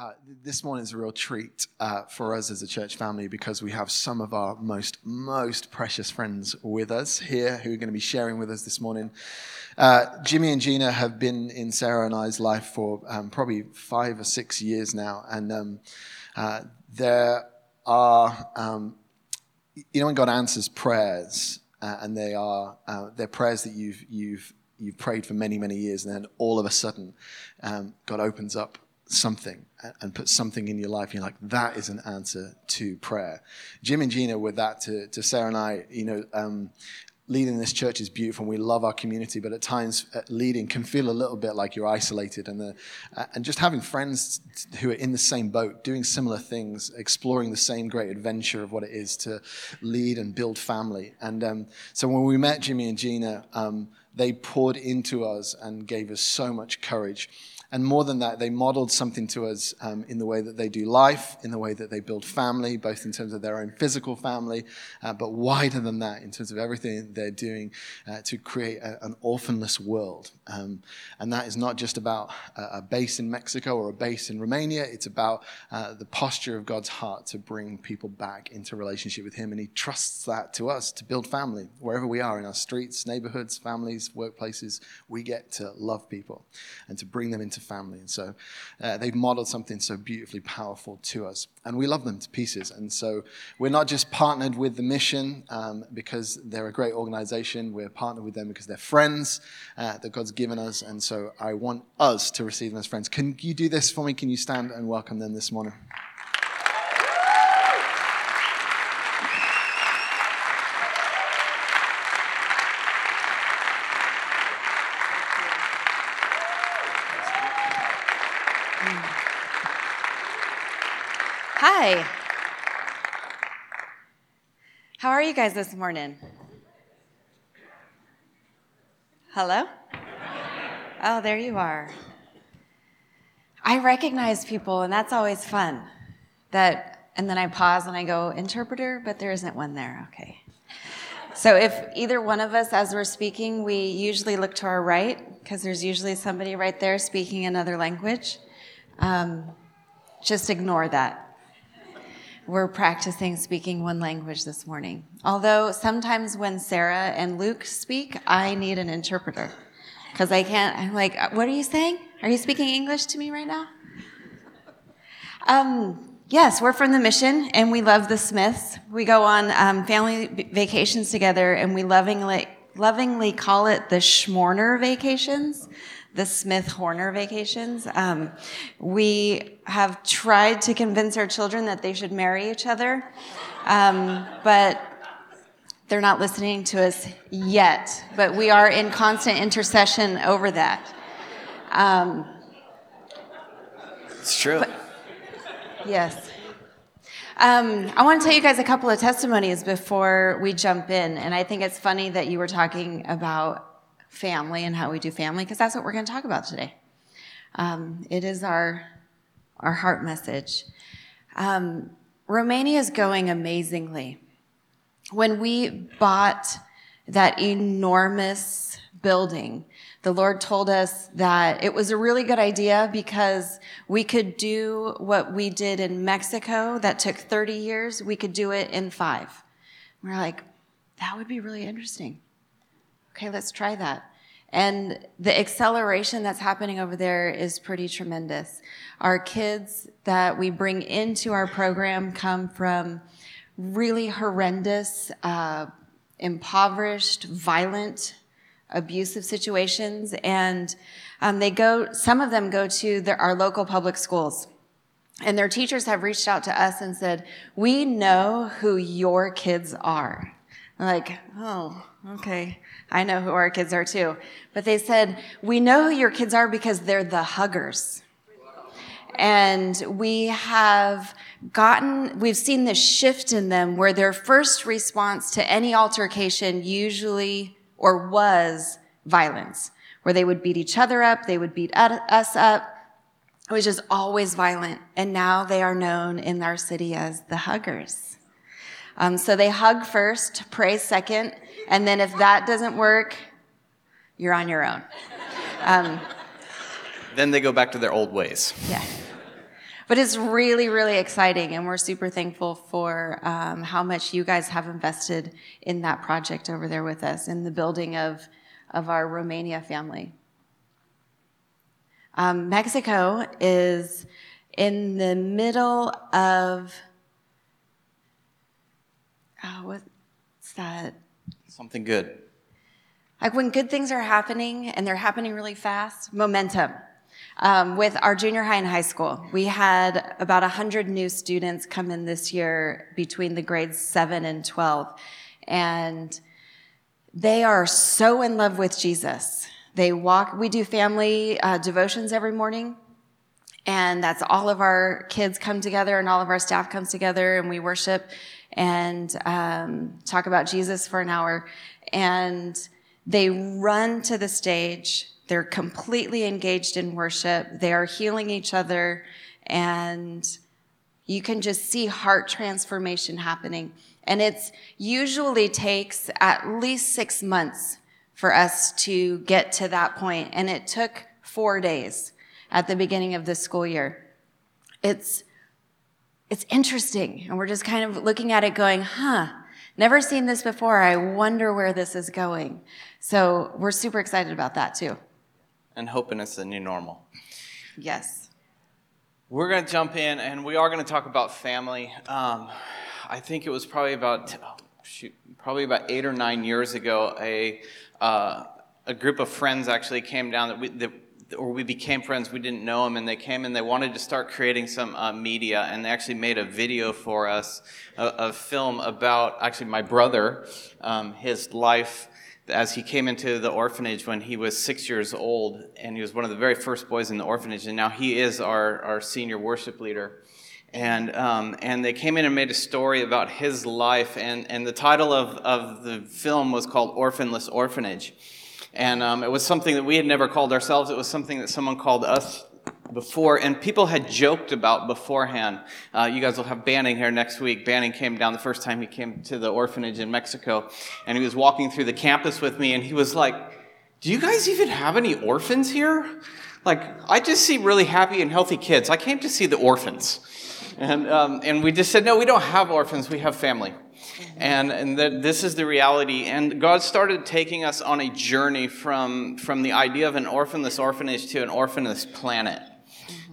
Uh, this morning is a real treat uh, for us as a church family because we have some of our most most precious friends with us here who are going to be sharing with us this morning. Uh, Jimmy and Gina have been in Sarah and I's life for um, probably five or six years now, and um, uh, there are um, you know when God answers prayers, uh, and they are they're prayers that you've you've you've prayed for many many years, and then all of a sudden um, God opens up something and put something in your life, you're like, that is an answer to prayer. Jim and Gina were that to, to Sarah and I, you know, um, leading this church is beautiful and we love our community, but at times uh, leading can feel a little bit like you're isolated and, the, uh, and just having friends who are in the same boat, doing similar things, exploring the same great adventure of what it is to lead and build family. And um, so when we met Jimmy and Gina, um, they poured into us and gave us so much courage. And more than that, they modeled something to us um, in the way that they do life, in the way that they build family, both in terms of their own physical family, uh, but wider than that, in terms of everything they're doing uh, to create a, an orphanless world. Um, and that is not just about a, a, base in Mexico or a base in Romania, it's about uh, the posture of God's heart to bring people back into relationship with Him. And He trusts that to us to build family wherever we are in our streets, neighborhoods, families, workplaces. We get to love people and to bring them into family. And so uh, they've modeled something so beautifully powerful to us. And we love them to pieces. And so we're not just partnered with the mission um, because they're a great organization, we're partnered with them because they're friends uh, that God's given us. And so I want us to receive them as friends. Can you do this for me? Can you stand and welcome them this morning? Hi. How are you guys this morning? Hello? Oh, there you are. I recognize people, and that's always fun. That, and then I pause and I go, interpreter, but there isn't one there. Okay. So if either one of us, as we're speaking, we usually look to our right because there's usually somebody right there speaking another language. Um, just ignore that we're practicing speaking one language this morning. Although sometimes when Sarah and Luke speak, I need an interpreter because I can't. I'm like, what are you saying? Are you speaking English to me right now? Um, yes, we're from the mission and we love the Smiths. We go on um, family vacations together and we lovingly, lovingly call it the Schmorner vacations the Smith Horner vacations. Um, we have tried to convince our children that they should marry each other, um, but they're not listening to us yet. But we are in constant intercession over that. Um, it's true. But, yes. Um, I want to tell you guys a couple of testimonies before we jump in. And I think it's funny that you were talking about family and how we do family, because that's what we're going to talk about today. Um, it is our, our heart message. Um, Romania is going amazingly. When we bought that enormous building, the Lord told us that it was a really good idea because we could do what we did in Mexico that took 30 years, we could do it in five. We're like, that would be really interesting okay, let's try that. And the acceleration that's happening over there is pretty tremendous. Our kids that we bring into our program come from really horrendous, uh, impoverished, violent, abusive situations, and um, they go. Some of them go to our local public schools, and their teachers have reached out to us and said, "We know who your kids are." like, oh, okay. I know who our kids are too. But they said, we know who your kids are because they're the huggers. And we have gotten, we've seen this shift in them where their first response to any altercation usually or was violence, where they would beat each other up, they would beat us up. It was just always violent. And now they are known in our city as the huggers. Um, so they hug first, pray second, and then if that doesn't work, you're on your own. Um, then they go back to their old ways. Yeah. but it's really, really exciting, and we're super thankful for um, how much you guys have invested in that project over there with us, in the building of, of our Romania family. Um, Mexico is in the middle of, oh, what's that? Something good. Like when good things are happening and they're happening really fast, momentum. Um, with our junior high and high school, we had about 100 new students come in this year between the grades 7 and 12. And they are so in love with Jesus. They walk, we do family uh, devotions every morning. And that's all of our kids come together and all of our staff comes together and we worship and um, talk about Jesus for an hour. And they run to the stage. They're completely engaged in worship. They are healing each other. And you can just see heart transformation happening. And it's usually takes at least six months for us to get to that point. And it took four days at the beginning of the school year. It's, it's interesting. And we're just kind of looking at it going, huh, never seen this before. I wonder where this is going. So we're super excited about that too. And hoping it's the new normal. Yes. We're going to jump in and we are going to talk about family. Um, I think it was probably about, oh, shoot, probably about eight or nine years ago, a, uh, a group of friends actually came down that we, that or we became friends. We didn't know them, and they came and they wanted to start creating some uh, media, and they actually made a video for us, a, a film about actually my brother, um, his life as he came into the orphanage when he was six years old, and he was one of the very first boys in the orphanage, and now he is our, our senior worship leader. And, um, and they came in and made a story about his life, and, and the title of, of the film was called Orphanless Orphanage. And um, it was something that we had never called ourselves. It was something that someone called us before, and people had joked about beforehand. Uh, you guys will have Banning here next week. Banning came down the first time he came to the orphanage in Mexico, and he was walking through the campus with me, and he was like, Do you guys even have any orphans here? Like, I just see really happy and healthy kids. I came to see the orphans. And, um, and we just said, No, we don't have orphans, we have family. And, and that this is the reality. And God started taking us on a journey from, from the idea of an orphanless orphanage to an orphanless planet.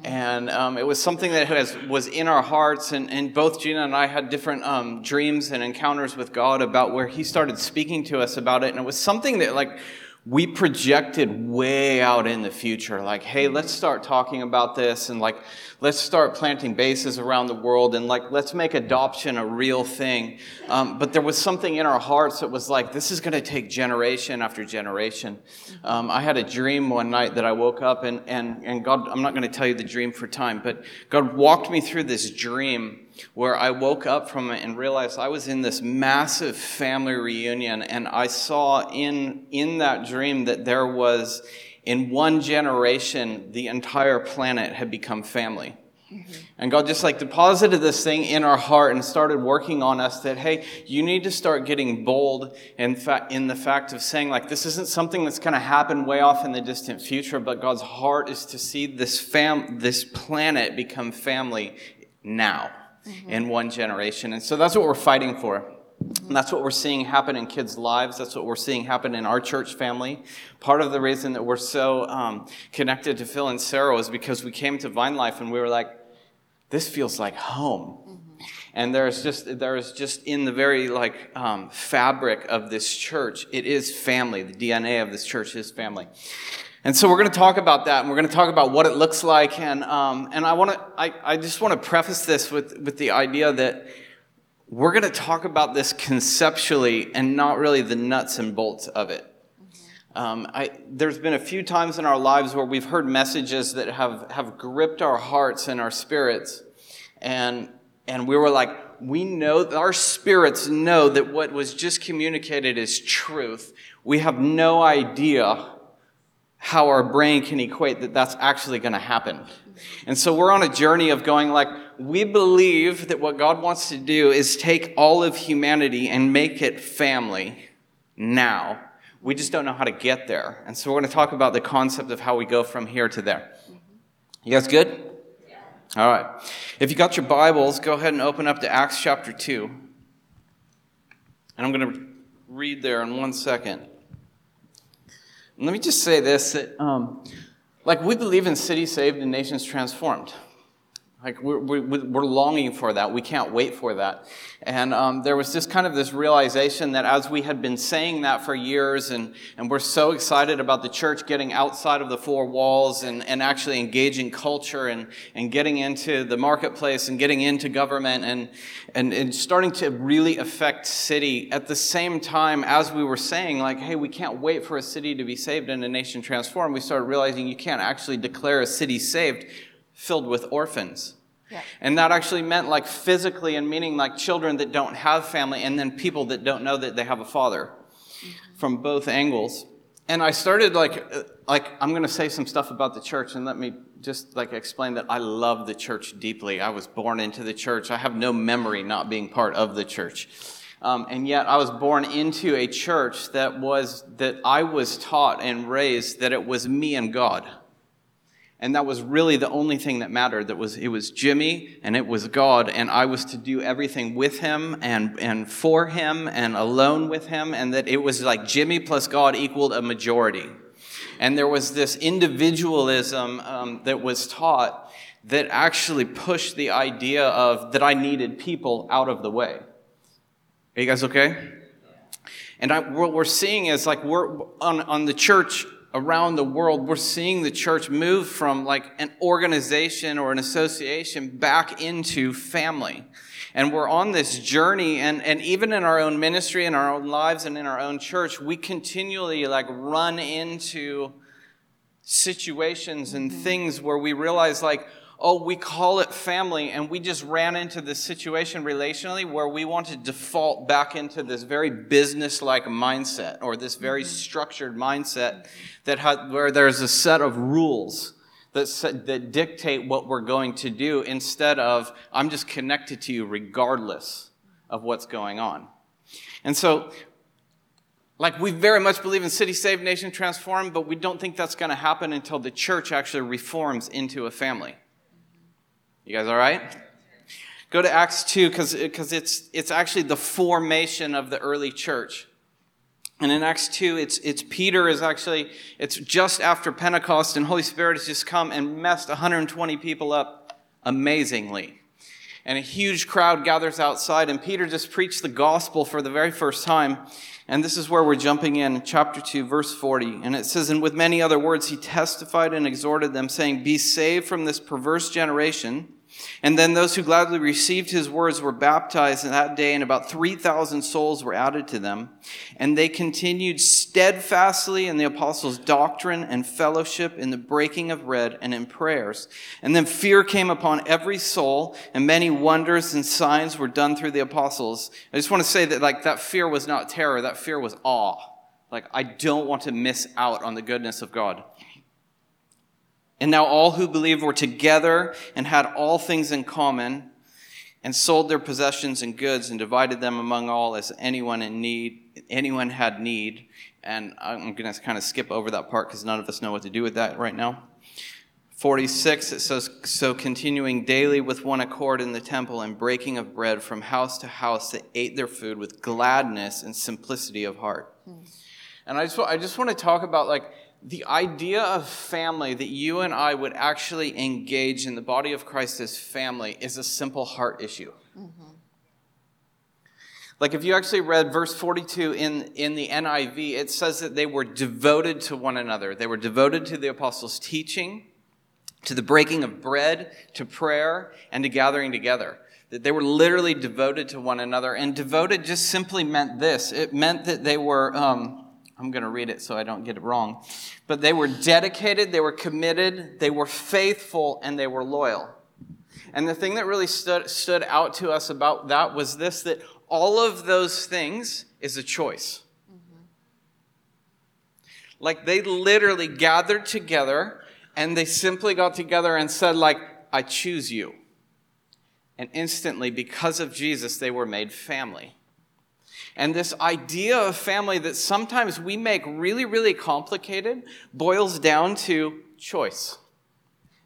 And um, it was something that has, was in our hearts, and, and both Gina and I had different um, dreams and encounters with God about where He started speaking to us about it. And it was something that, like, we projected way out in the future like hey let's start talking about this and like let's start planting bases around the world and like let's make adoption a real thing. Um, but there was something in our hearts that was like this is going to take generation after generation. Um, i had a dream one night that i woke up and and, and god i'm not going to tell you the dream for time but god walked me through this dream where I woke up from it and realized I was in this massive family reunion, and I saw in, in that dream that there was, in one generation, the entire planet had become family. Mm-hmm. And God just like deposited this thing in our heart and started working on us that, hey, you need to start getting bold in, fa- in the fact of saying, like, this isn't something that's going to happen way off in the distant future, but God's heart is to see this, fam- this planet become family now mm-hmm. in one generation. And so that's what we're fighting for. And that's what we're seeing happen in kids' lives. That's what we're seeing happen in our church family. Part of the reason that we're so um, connected to Phil and Sarah is because we came to Vine Life and we were like, this feels like home. Mm-hmm. And there's just there is just in the very like um, fabric of this church, it is family. The DNA of this church is family. And so we're going to talk about that, and we're going to talk about what it looks like. And, um, and I, want to, I, I just want to preface this with, with the idea that we're going to talk about this conceptually and not really the nuts and bolts of it. Um, I, there's been a few times in our lives where we've heard messages that have, have gripped our hearts and our spirits, and, and we were like, we know, our spirits know that what was just communicated is truth. We have no idea how our brain can equate that that's actually going to happen. And so we're on a journey of going like, we believe that what God wants to do is take all of humanity and make it family now. We just don't know how to get there. And so we're going to talk about the concept of how we go from here to there. You guys good? All right. If you got your Bibles, go ahead and open up to Acts chapter 2. And I'm going to read there in one second. Let me just say this that, um, like, we believe in cities saved and nations transformed. Like, we're, we're, longing for that. We can't wait for that. And um, there was just kind of this realization that as we had been saying that for years, and, and we're so excited about the church getting outside of the four walls and, and actually engaging culture and, and getting into the marketplace and getting into government and, and, and starting to really affect city at the same time as we were saying, like, hey, we can't wait for a city to be saved and a nation transformed, we started realizing you can't actually declare a city saved filled with orphans. Yeah. And that actually meant like physically and meaning like children that don't have family and then people that don't know that they have a father mm-hmm. from both angles. And I started like, uh, like I'm going to say some stuff about the church and let me just like explain that I love the church deeply. I was born into the church. I have no memory not being part of the church. Um, and yet I was born into a church that was, that I was taught and raised that it was me and God. And that was really the only thing that mattered. That was it was Jimmy and it was God, and I was to do everything with him and, and for him and alone with him, and that it was like Jimmy plus God equaled a majority. And there was this individualism um, that was taught that actually pushed the idea of that I needed people out of the way. Are you guys okay? And I, what we're seeing is like we're on, on the church around the world, we're seeing the church move from like an organization or an association back into family. And we're on this journey, and, and even in our own ministry, in our own lives, and in our own church, we continually like run into situations and things where we realize like, oh, we call it family, and we just ran into this situation relationally where we want to default back into this very business like mindset or this very mm-hmm. structured mindset that ha- where there's a set of rules that, that dictate what we're going to do instead of, I'm just connected to you regardless of what's going on. And so, like, we very much believe in city saved, nation transform, but we don't think that's going to happen until the church actually reforms into a family. You guys all right? Go to Acts 2 because it's, it's actually the formation of the early church. And in Acts 2, it's, it's Peter is actually, it's just after Pentecost, and Holy Spirit has just come and messed 120 people up amazingly. And a huge crowd gathers outside, and Peter just preached the gospel for the very first time. And this is where we're jumping in, chapter 2, verse 40. And it says, And with many other words, he testified and exhorted them, saying, Be saved from this perverse generation. And then those who gladly received his words were baptized that day, and about 3,000 souls were added to them. And they continued steadfastly in the apostles' doctrine and fellowship, in the breaking of bread, and in prayers. And then fear came upon every soul, and many wonders and signs were done through the apostles. I just want to say that, like, that fear was not terror, that fear was awe. Like, I don't want to miss out on the goodness of God. And now all who believed were together and had all things in common, and sold their possessions and goods and divided them among all as anyone in need, anyone had need. And I'm going to kind of skip over that part because none of us know what to do with that right now. 46, it says, So continuing daily with one accord in the temple and breaking of bread from house to house, they ate their food with gladness and simplicity of heart. Hmm. And I just, I just want to talk about like the idea of family that you and I would actually engage in the body of Christ as family is a simple heart issue. Mm-hmm. Like if you actually read verse 42 in, in the NIV, it says that they were devoted to one another. They were devoted to the apostles' teaching, to the breaking of bread, to prayer, and to gathering together. That they were literally devoted to one another. And devoted just simply meant this it meant that they were. Um, I'm going to read it so I don't get it wrong. But they were dedicated, they were committed, they were faithful, and they were loyal. And the thing that really stood, stood out to us about that was this that all of those things is a choice. Mm-hmm. Like they literally gathered together and they simply got together and said, like, I choose you. And instantly, because of Jesus, they were made family. And this idea of family that sometimes we make really, really complicated boils down to choice.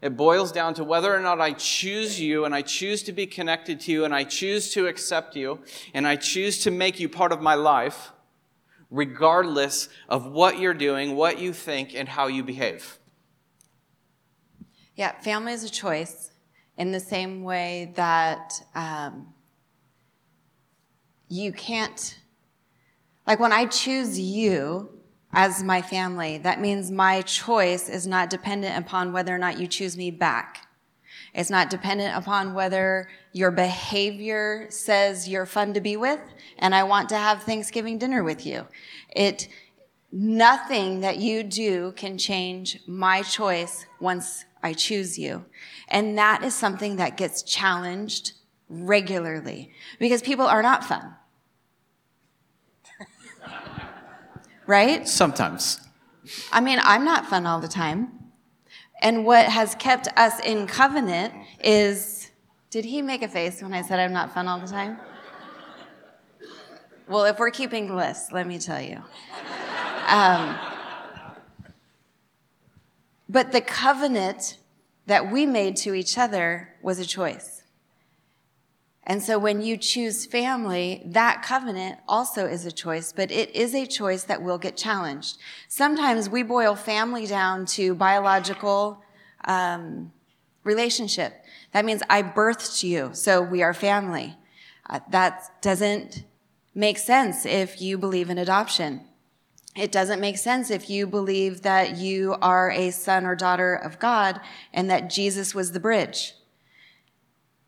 It boils down to whether or not I choose you and I choose to be connected to you and I choose to accept you and I choose to make you part of my life, regardless of what you're doing, what you think, and how you behave. Yeah, family is a choice in the same way that um, you can't, like when I choose you, as my family. That means my choice is not dependent upon whether or not you choose me back. It's not dependent upon whether your behavior says you're fun to be with and I want to have Thanksgiving dinner with you. It, nothing that you do can change my choice once I choose you. And that is something that gets challenged regularly because people are not fun. Right? Sometimes. I mean, I'm not fun all the time. And what has kept us in covenant is did he make a face when I said I'm not fun all the time? Well, if we're keeping lists, let me tell you. Um, but the covenant that we made to each other was a choice. And so when you choose family, that covenant also is a choice, but it is a choice that will get challenged. Sometimes we boil family down to biological um, relationship. That means I birthed you, so we are family. Uh, that doesn't make sense if you believe in adoption. It doesn't make sense if you believe that you are a son or daughter of God and that Jesus was the bridge.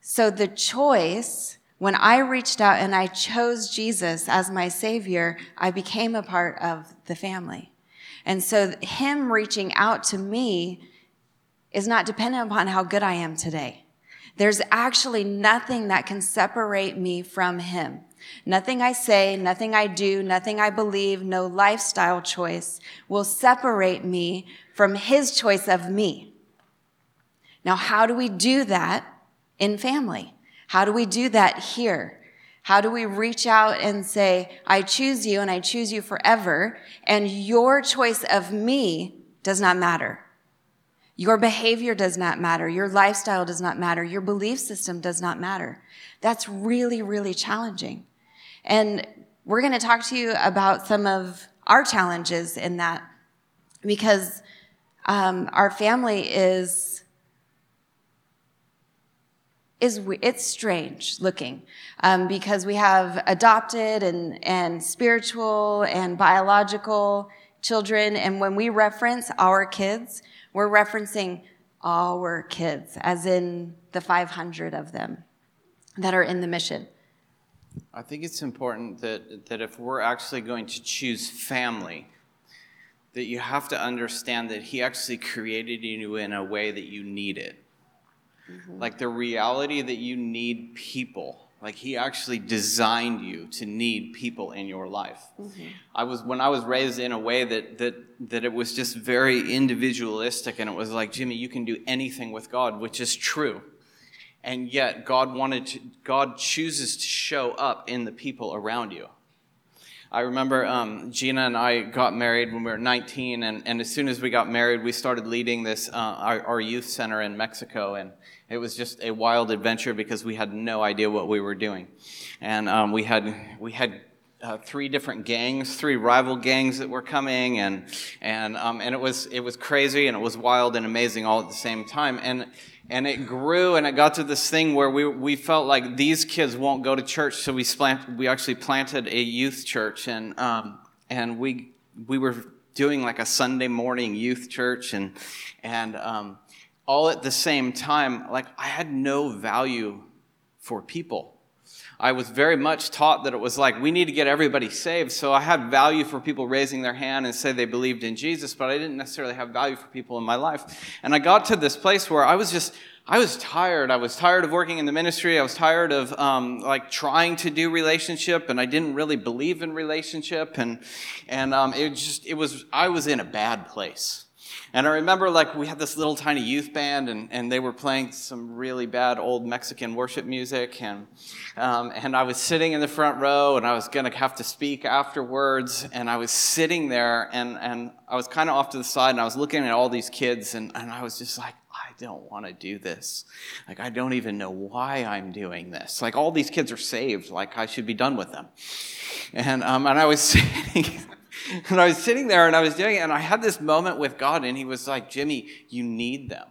So the choice, when I reached out and I chose Jesus as my savior, I became a part of the family. And so him reaching out to me is not dependent upon how good I am today. There's actually nothing that can separate me from him. Nothing I say, nothing I do, nothing I believe, no lifestyle choice will separate me from his choice of me. Now, how do we do that? In family? How do we do that here? How do we reach out and say, I choose you and I choose you forever, and your choice of me does not matter? Your behavior does not matter. Your lifestyle does not matter. Your belief system does not matter. That's really, really challenging. And we're going to talk to you about some of our challenges in that because um, our family is is it's strange looking um, because we have adopted and, and spiritual and biological children. And when we reference our kids we're referencing our kids as in the 500 of them that are in the mission. I think it's important that, that if we're actually going to choose family that you have to understand that he actually created you in a way that you need it Mm-hmm. Like the reality that you need people. Like he actually designed you to need people in your life. Mm-hmm. I was when I was raised in a way that that that it was just very individualistic and it was like, Jimmy, you can do anything with God, which is true. And yet God wanted to God chooses to show up in the people around you. I remember um, Gina and I got married when we were 19, and, and as soon as we got married, we started leading this uh, our, our, youth center in Mexico, and it was just a wild adventure because we had no idea what we were doing, and um, we had we had uh, three different gangs, three rival gangs that were coming, and and um, and it was it was crazy and it was wild and amazing all at the same time, and and it grew and it got to this thing where we, we felt like these kids won't go to church. So we, plant, we actually planted a youth church and, um, and we, we were doing like a sunday morning youth church and, and um, all at the same time like i had no value for people I was very much taught that it was like we need to get everybody saved. So I had value for people raising their hand and say they believed in Jesus, but I didn't necessarily have value for people in my life. And I got to this place where I was just, I was tired. I was tired of working in the ministry. I was tired of um, like trying to do relationship, and I didn't really believe in relationship. And and um, it just it was I was in a bad place. And I remember like we had this little tiny youth band and, and they were playing some really bad old Mexican worship music. And, um, and I was sitting in the front row and I was going to have to speak afterwards. And I was sitting there and, and I was kind of off to the side and I was looking at all these kids and, and I was just like, I don't want to do this. Like, I don't even know why I'm doing this. Like, all these kids are saved. Like, I should be done with them. And, um, and I was sitting, and I was sitting there and I was doing it, and I had this moment with God, and He was like, Jimmy, you need them.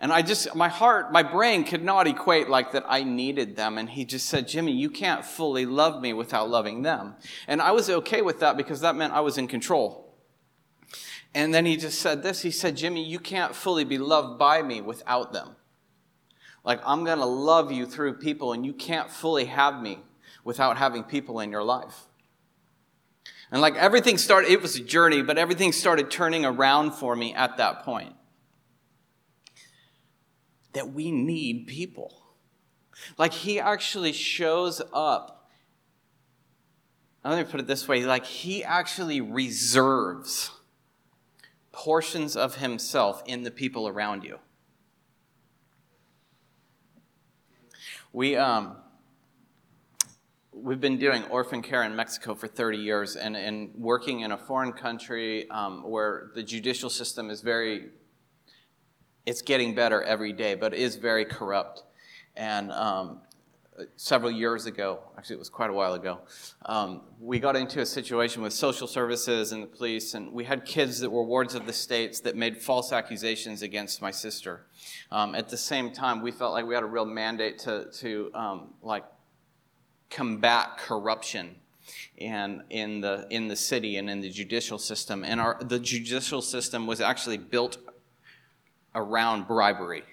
And I just, my heart, my brain could not equate like that I needed them. And he just said, Jimmy, you can't fully love me without loving them. And I was okay with that because that meant I was in control. And then he just said this he said, Jimmy, you can't fully be loved by me without them. Like, I'm going to love you through people, and you can't fully have me without having people in your life. And like everything started, it was a journey, but everything started turning around for me at that point. That we need people. Like he actually shows up. Let me put it this way like he actually reserves portions of himself in the people around you. We, um, we've been doing orphan care in Mexico for 30 years and, and working in a foreign country um, where the judicial system is very, it's getting better every day, but is very corrupt. And um, several years ago, actually, it was quite a while ago, um, we got into a situation with social services and the police, and we had kids that were wards of the states that made false accusations against my sister. Um, at the same time, we felt like we had a real mandate to, to um, like, combat corruption and in the in the city and in the judicial system. And our the judicial system was actually built around bribery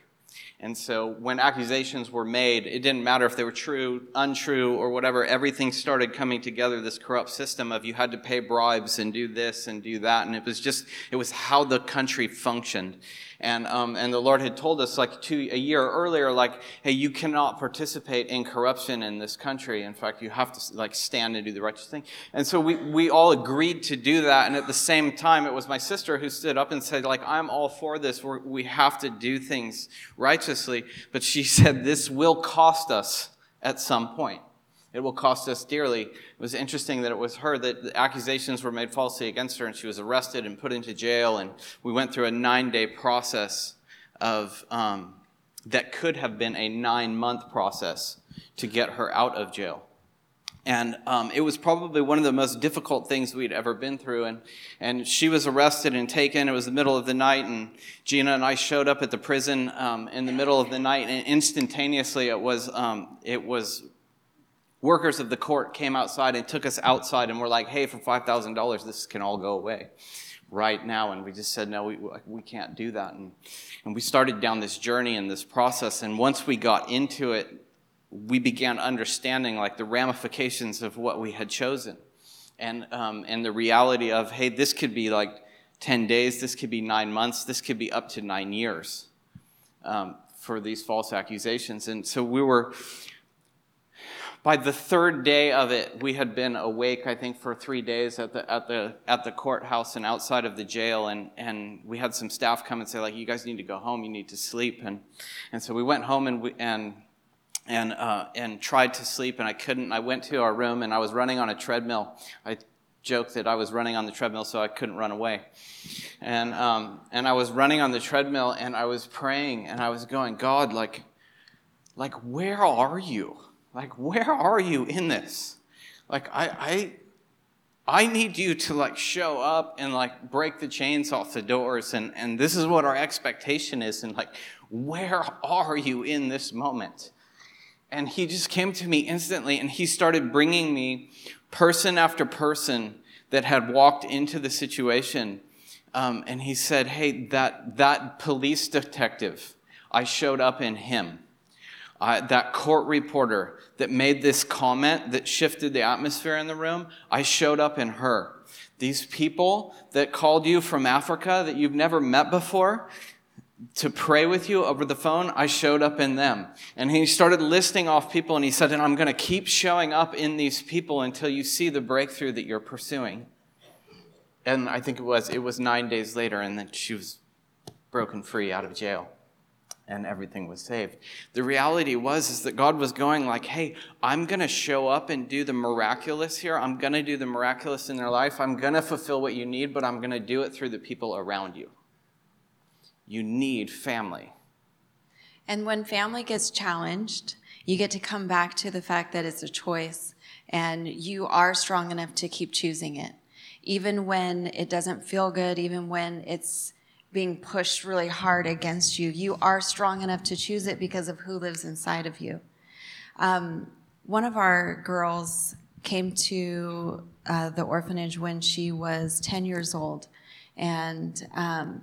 and so when accusations were made, it didn't matter if they were true, untrue, or whatever, everything started coming together, this corrupt system of you had to pay bribes and do this and do that. And it was just, it was how the country functioned. And, um, and the Lord had told us like two, a year earlier, like, hey, you cannot participate in corruption in this country. In fact, you have to like stand and do the righteous thing. And so we, we all agreed to do that. And at the same time, it was my sister who stood up and said, like, I'm all for this. We're, we have to do things righteously. But she said, this will cost us at some point. It will cost us dearly. It was interesting that it was her that the accusations were made falsely against her, and she was arrested and put into jail. And we went through a nine day process of um, that could have been a nine month process to get her out of jail. And um, it was probably one of the most difficult things we'd ever been through. And, and she was arrested and taken. It was the middle of the night, and Gina and I showed up at the prison um, in the middle of the night, and instantaneously it was, um, it was workers of the court came outside and took us outside and were like, hey, for $5,000, this can all go away right now. And we just said, no, we, we can't do that. And, and we started down this journey and this process. And once we got into it, we began understanding like the ramifications of what we had chosen and, um, and the reality of, hey, this could be like 10 days, this could be nine months, this could be up to nine years um, for these false accusations. And so we were by the third day of it, we had been awake, I think, for three days at the, at the, at the courthouse and outside of the jail. And, and we had some staff come and say, like, you guys need to go home. You need to sleep. And, and so we went home and, we, and, and, uh, and tried to sleep, and I couldn't. I went to our room, and I was running on a treadmill. I joked that I was running on the treadmill so I couldn't run away. And, um, and I was running on the treadmill, and I was praying, and I was going, God, like, like where are you? Like, where are you in this? Like, I, I, I need you to like show up and like break the chains off the doors. And, and this is what our expectation is. And like, where are you in this moment? And he just came to me instantly and he started bringing me person after person that had walked into the situation. Um, and he said, Hey, that, that police detective, I showed up in him uh, that court reporter that made this comment that shifted the atmosphere in the room, I showed up in her. These people that called you from Africa that you've never met before to pray with you over the phone, I showed up in them. And he started listing off people and he said, and I'm going to keep showing up in these people until you see the breakthrough that you're pursuing. And I think it was, it was nine days later and then she was broken free out of jail and everything was saved. The reality was is that God was going like, "Hey, I'm going to show up and do the miraculous here. I'm going to do the miraculous in their life. I'm going to fulfill what you need, but I'm going to do it through the people around you." You need family. And when family gets challenged, you get to come back to the fact that it's a choice and you are strong enough to keep choosing it. Even when it doesn't feel good, even when it's being pushed really hard against you, you are strong enough to choose it because of who lives inside of you. Um, one of our girls came to uh, the orphanage when she was 10 years old. And um,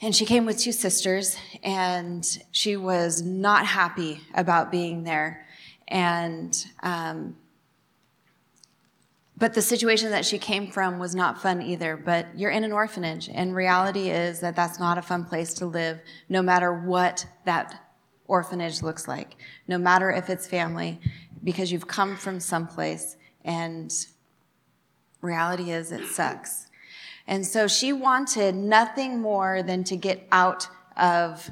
and she came with two sisters, and she was not happy about being there. And, um, but the situation that she came from was not fun either. But you're in an orphanage, and reality is that that's not a fun place to live, no matter what that orphanage looks like, no matter if it's family, because you've come from someplace, and reality is it sucks. And so she wanted nothing more than to get out of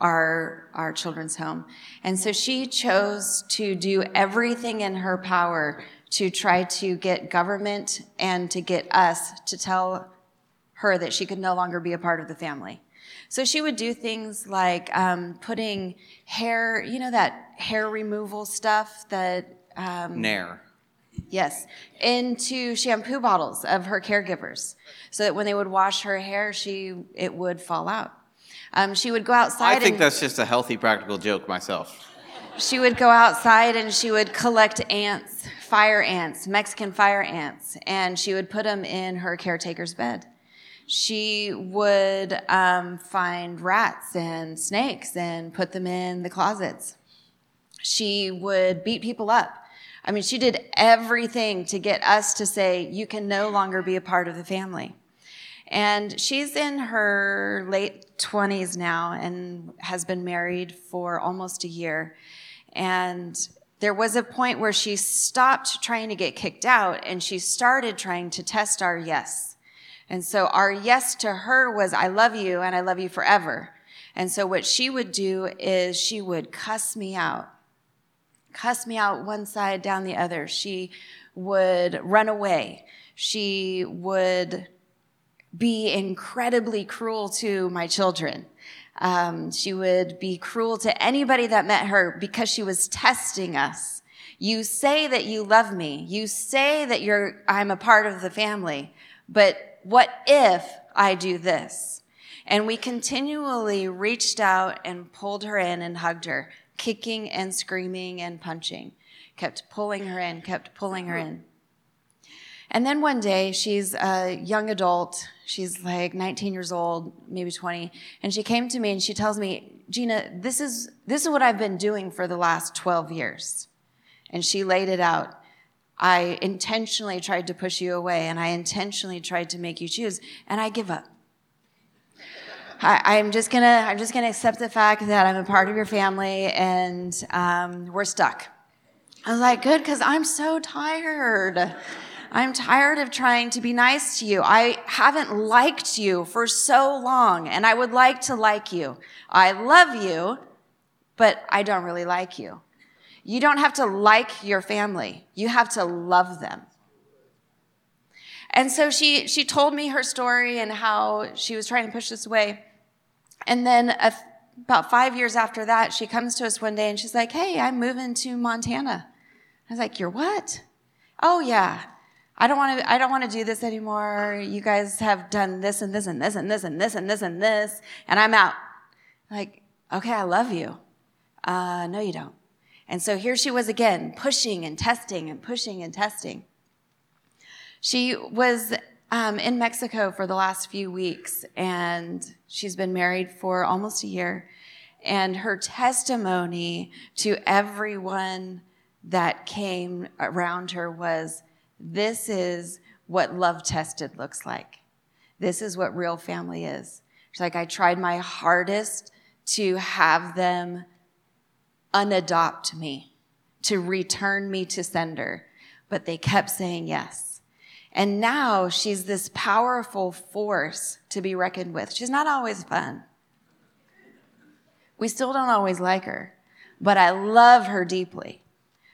our, our children's home. And so she chose to do everything in her power to try to get government and to get us to tell her that she could no longer be a part of the family. So she would do things like um, putting hair, you know, that hair removal stuff that. Um, Nair. Yes, into shampoo bottles of her caregivers, so that when they would wash her hair, she it would fall out. Um, she would go outside. I think and, that's just a healthy, practical joke myself. She would go outside and she would collect ants, fire ants, Mexican fire ants, and she would put them in her caretaker's bed. She would um, find rats and snakes and put them in the closets. She would beat people up I mean, she did everything to get us to say, you can no longer be a part of the family. And she's in her late 20s now and has been married for almost a year. And there was a point where she stopped trying to get kicked out and she started trying to test our yes. And so our yes to her was, I love you and I love you forever. And so what she would do is she would cuss me out cuss me out one side, down the other. She would run away. She would be incredibly cruel to my children. Um, she would be cruel to anybody that met her because she was testing us. You say that you love me. You say that you're, I'm a part of the family. But what if I do this? And we continually reached out and pulled her in and hugged her kicking and screaming and punching, kept pulling her in, kept pulling her in. And then one day, she's a young adult. She's like 19 years old, maybe 20. And she came to me and she tells me, Gina, this is, this is what I've been doing for the last 12 years. And she laid it out. I intentionally tried to push you away and I intentionally tried to make you choose, and I give up. I, am just gonna I'm just gonna accept the fact that I'm a part of your family and um, we're stuck. I was like, good, because I'm so tired. I'm tired of trying to be nice to you. I haven't liked you for so long, and I would like to like you. I love you, but I don't really like you. You don't have to like your family. You have to love them. And so she, she told me her story and how she was trying to push this away. And then a, about five years after that, she comes to us one day and she's like, Hey, I'm moving to Montana. I was like, You're what? Oh, yeah. I don't want to, I don't want to do this anymore. You guys have done this and this and this and this and this and this and this, and I'm out. Like, okay, I love you. Uh, no, you don't. And so here she was again, pushing and testing and pushing and testing. She was um, in Mexico for the last few weeks, and she's been married for almost a year. And her testimony to everyone that came around her was this is what love tested looks like. This is what real family is. She's like, I tried my hardest to have them unadopt me, to return me to sender, but they kept saying yes. And now she's this powerful force to be reckoned with. She's not always fun. We still don't always like her, but I love her deeply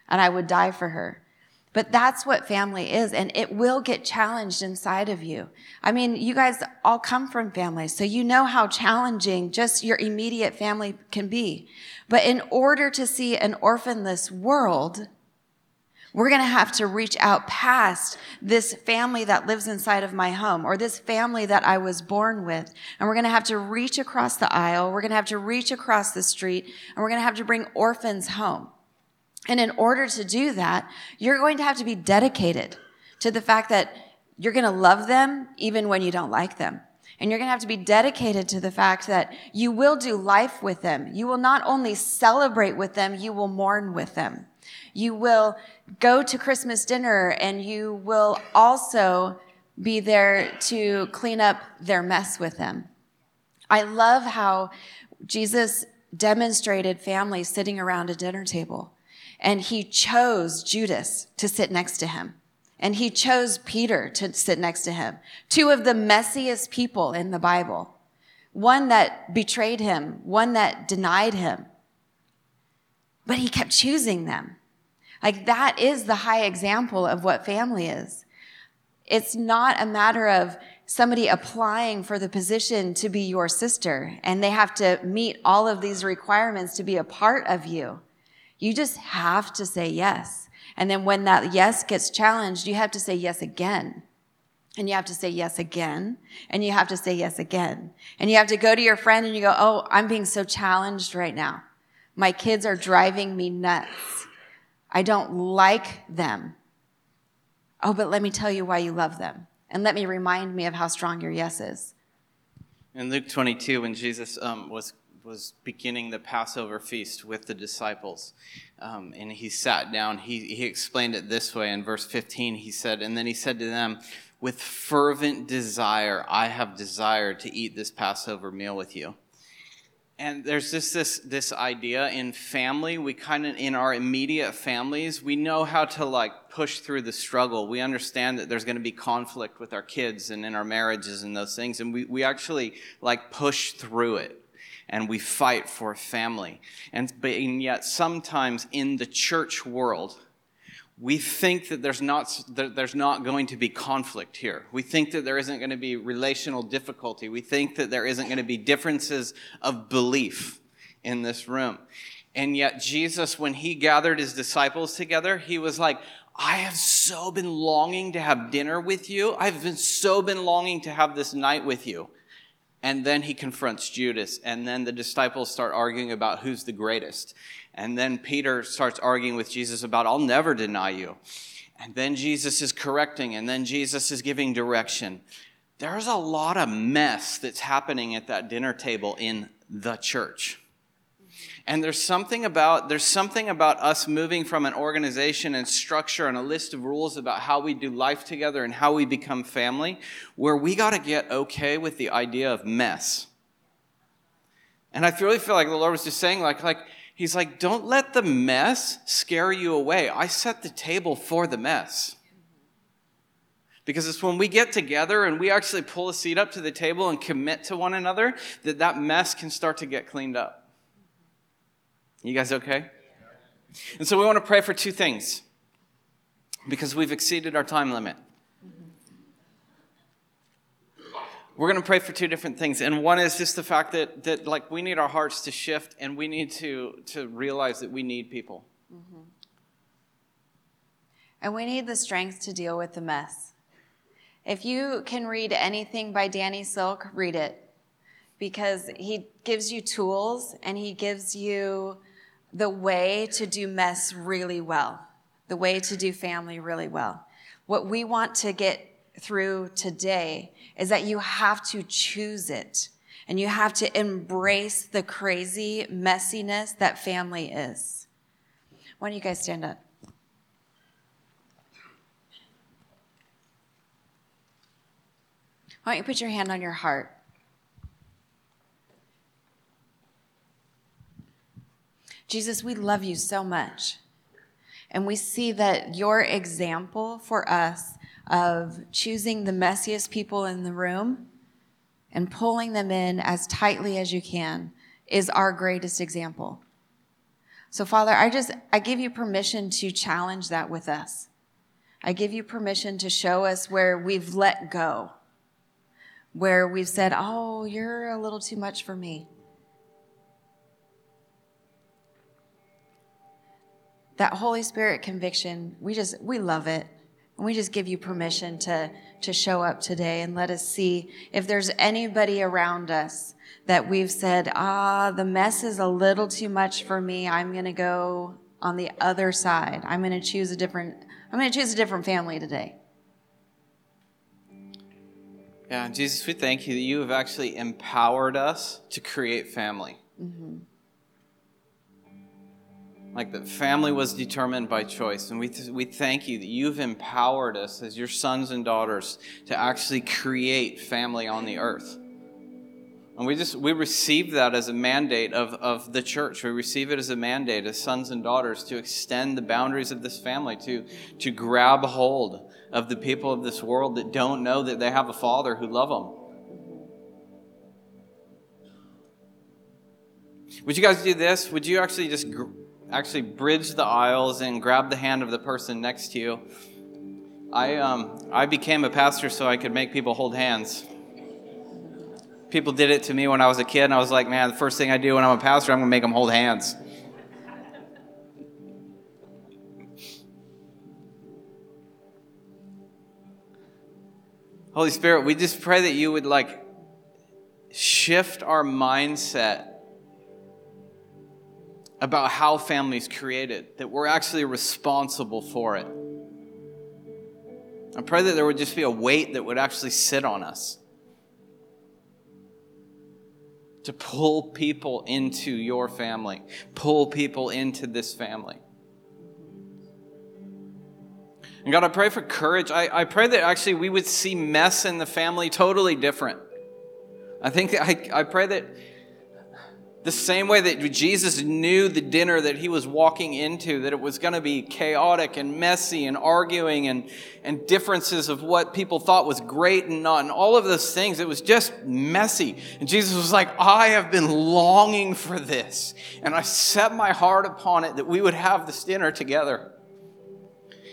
and I would die for her. But that's what family is, and it will get challenged inside of you. I mean, you guys all come from families, so you know how challenging just your immediate family can be. But in order to see an orphanless world, we're going to have to reach out past this family that lives inside of my home or this family that I was born with. And we're going to have to reach across the aisle. We're going to have to reach across the street and we're going to have to bring orphans home. And in order to do that, you're going to have to be dedicated to the fact that you're going to love them even when you don't like them. And you're going to have to be dedicated to the fact that you will do life with them. You will not only celebrate with them, you will mourn with them. You will go to Christmas dinner and you will also be there to clean up their mess with them. I love how Jesus demonstrated families sitting around a dinner table and he chose Judas to sit next to him. And he chose Peter to sit next to him. Two of the messiest people in the Bible. One that betrayed him, one that denied him. But he kept choosing them. Like that is the high example of what family is. It's not a matter of somebody applying for the position to be your sister and they have to meet all of these requirements to be a part of you. You just have to say yes. And then when that yes gets challenged, you have to say yes again. And you have to say yes again. And you have to say yes again. And you have to go to your friend and you go, Oh, I'm being so challenged right now. My kids are driving me nuts. I don't like them. Oh, but let me tell you why you love them. And let me remind me of how strong your yes is. In Luke 22, when Jesus um, was was beginning the Passover feast with the disciples. Um, and he sat down. He, he explained it this way in verse 15. He said, And then he said to them, With fervent desire, I have desired to eat this Passover meal with you. And there's just this this idea in family. We kind of in our immediate families, we know how to like push through the struggle. We understand that there's going to be conflict with our kids and in our marriages and those things, and we we actually like push through it and we fight for family. And, but, and yet, sometimes in the church world, we think that there's not, that there's not going to be conflict here. We think that there isn't going to be relational difficulty. We think that there isn't going to be differences of belief in this room. And yet, Jesus, when he gathered his disciples together, he was like, I have so been longing to have dinner with you. I've been so been longing to have this night with you. And then he confronts Judas, and then the disciples start arguing about who's the greatest. And then Peter starts arguing with Jesus about, I'll never deny you. And then Jesus is correcting, and then Jesus is giving direction. There's a lot of mess that's happening at that dinner table in the church. And there's something about there's something about us moving from an organization and structure and a list of rules about how we do life together and how we become family where we got to get okay with the idea of mess. And I really feel like the Lord was just saying like like he's like don't let the mess scare you away. I set the table for the mess. Because it's when we get together and we actually pull a seat up to the table and commit to one another that that mess can start to get cleaned up. You guys okay? And so we want to pray for two things because we've exceeded our time limit. We're going to pray for two different things. And one is just the fact that, that like we need our hearts to shift and we need to, to realize that we need people. Mm-hmm. And we need the strength to deal with the mess. If you can read anything by Danny Silk, read it because he gives you tools and he gives you the way to do mess really well, the way to do family really well. What we want to get through today is that you have to choose it and you have to embrace the crazy messiness that family is. Why don't you guys stand up? Why don't you put your hand on your heart? Jesus, we love you so much. And we see that your example for us of choosing the messiest people in the room and pulling them in as tightly as you can is our greatest example. So, Father, I just, I give you permission to challenge that with us. I give you permission to show us where we've let go, where we've said, Oh, you're a little too much for me. That Holy Spirit conviction, we just, we love it. And we just give you permission to, to show up today and let us see if there's anybody around us that we've said, ah, the mess is a little too much for me. I'm going to go on the other side. I'm going to choose a different, I'm going to choose a different family today. Yeah, Jesus, we thank you that you have actually empowered us to create family. Mm-hmm. Like that family was determined by choice. And we, th- we thank you that you've empowered us as your sons and daughters to actually create family on the earth. And we just we receive that as a mandate of, of the church. We receive it as a mandate as sons and daughters to extend the boundaries of this family, to, to grab hold of the people of this world that don't know that they have a father who love them. Would you guys do this? Would you actually just gr- actually bridge the aisles and grab the hand of the person next to you? I um I became a pastor so I could make people hold hands people did it to me when I was a kid, and I was like, man, the first thing I do when I'm a pastor, I'm going to make them hold hands. Holy Spirit, we just pray that you would like shift our mindset about how families created, that we're actually responsible for it. I pray that there would just be a weight that would actually sit on us to pull people into your family, pull people into this family. And God, I pray for courage. I, I pray that actually we would see mess in the family totally different. I think I, I pray that the same way that Jesus knew the dinner that he was walking into, that it was going to be chaotic and messy and arguing and, and differences of what people thought was great and not, and all of those things. It was just messy. And Jesus was like, I have been longing for this. And I set my heart upon it that we would have this dinner together.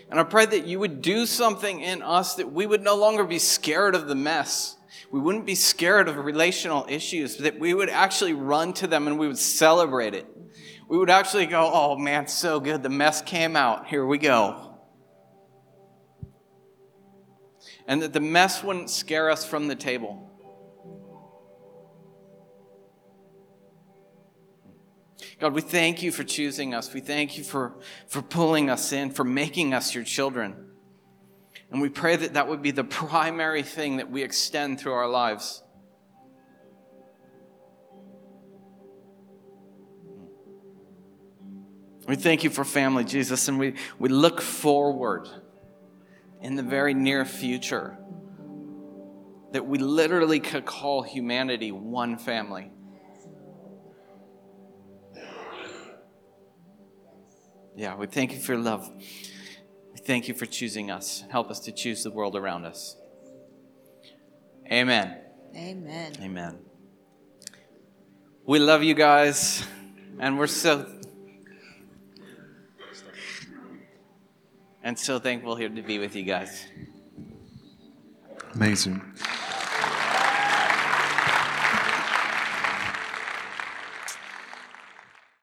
And I pray that you would do something in us that we would no longer be scared of the mess we wouldn't be scared of relational issues, that we would actually run to them and we would celebrate it. We would actually go, oh man, so good. The mess came out. Here we go. And that the mess wouldn't scare us from the table. God, we thank you for choosing us. We thank you for, for pulling us in, for making us your children. And we pray that that would be the primary thing that we extend through our lives. We thank you for family, Jesus, and we, we look forward in the very near future that we literally could call humanity one family. Yeah, we thank you for your love thank you for choosing us. Help us to choose the world around us. Amen. Amen. Amen. We love you guys, and we're so and so thankful here to be with you guys. Amazing.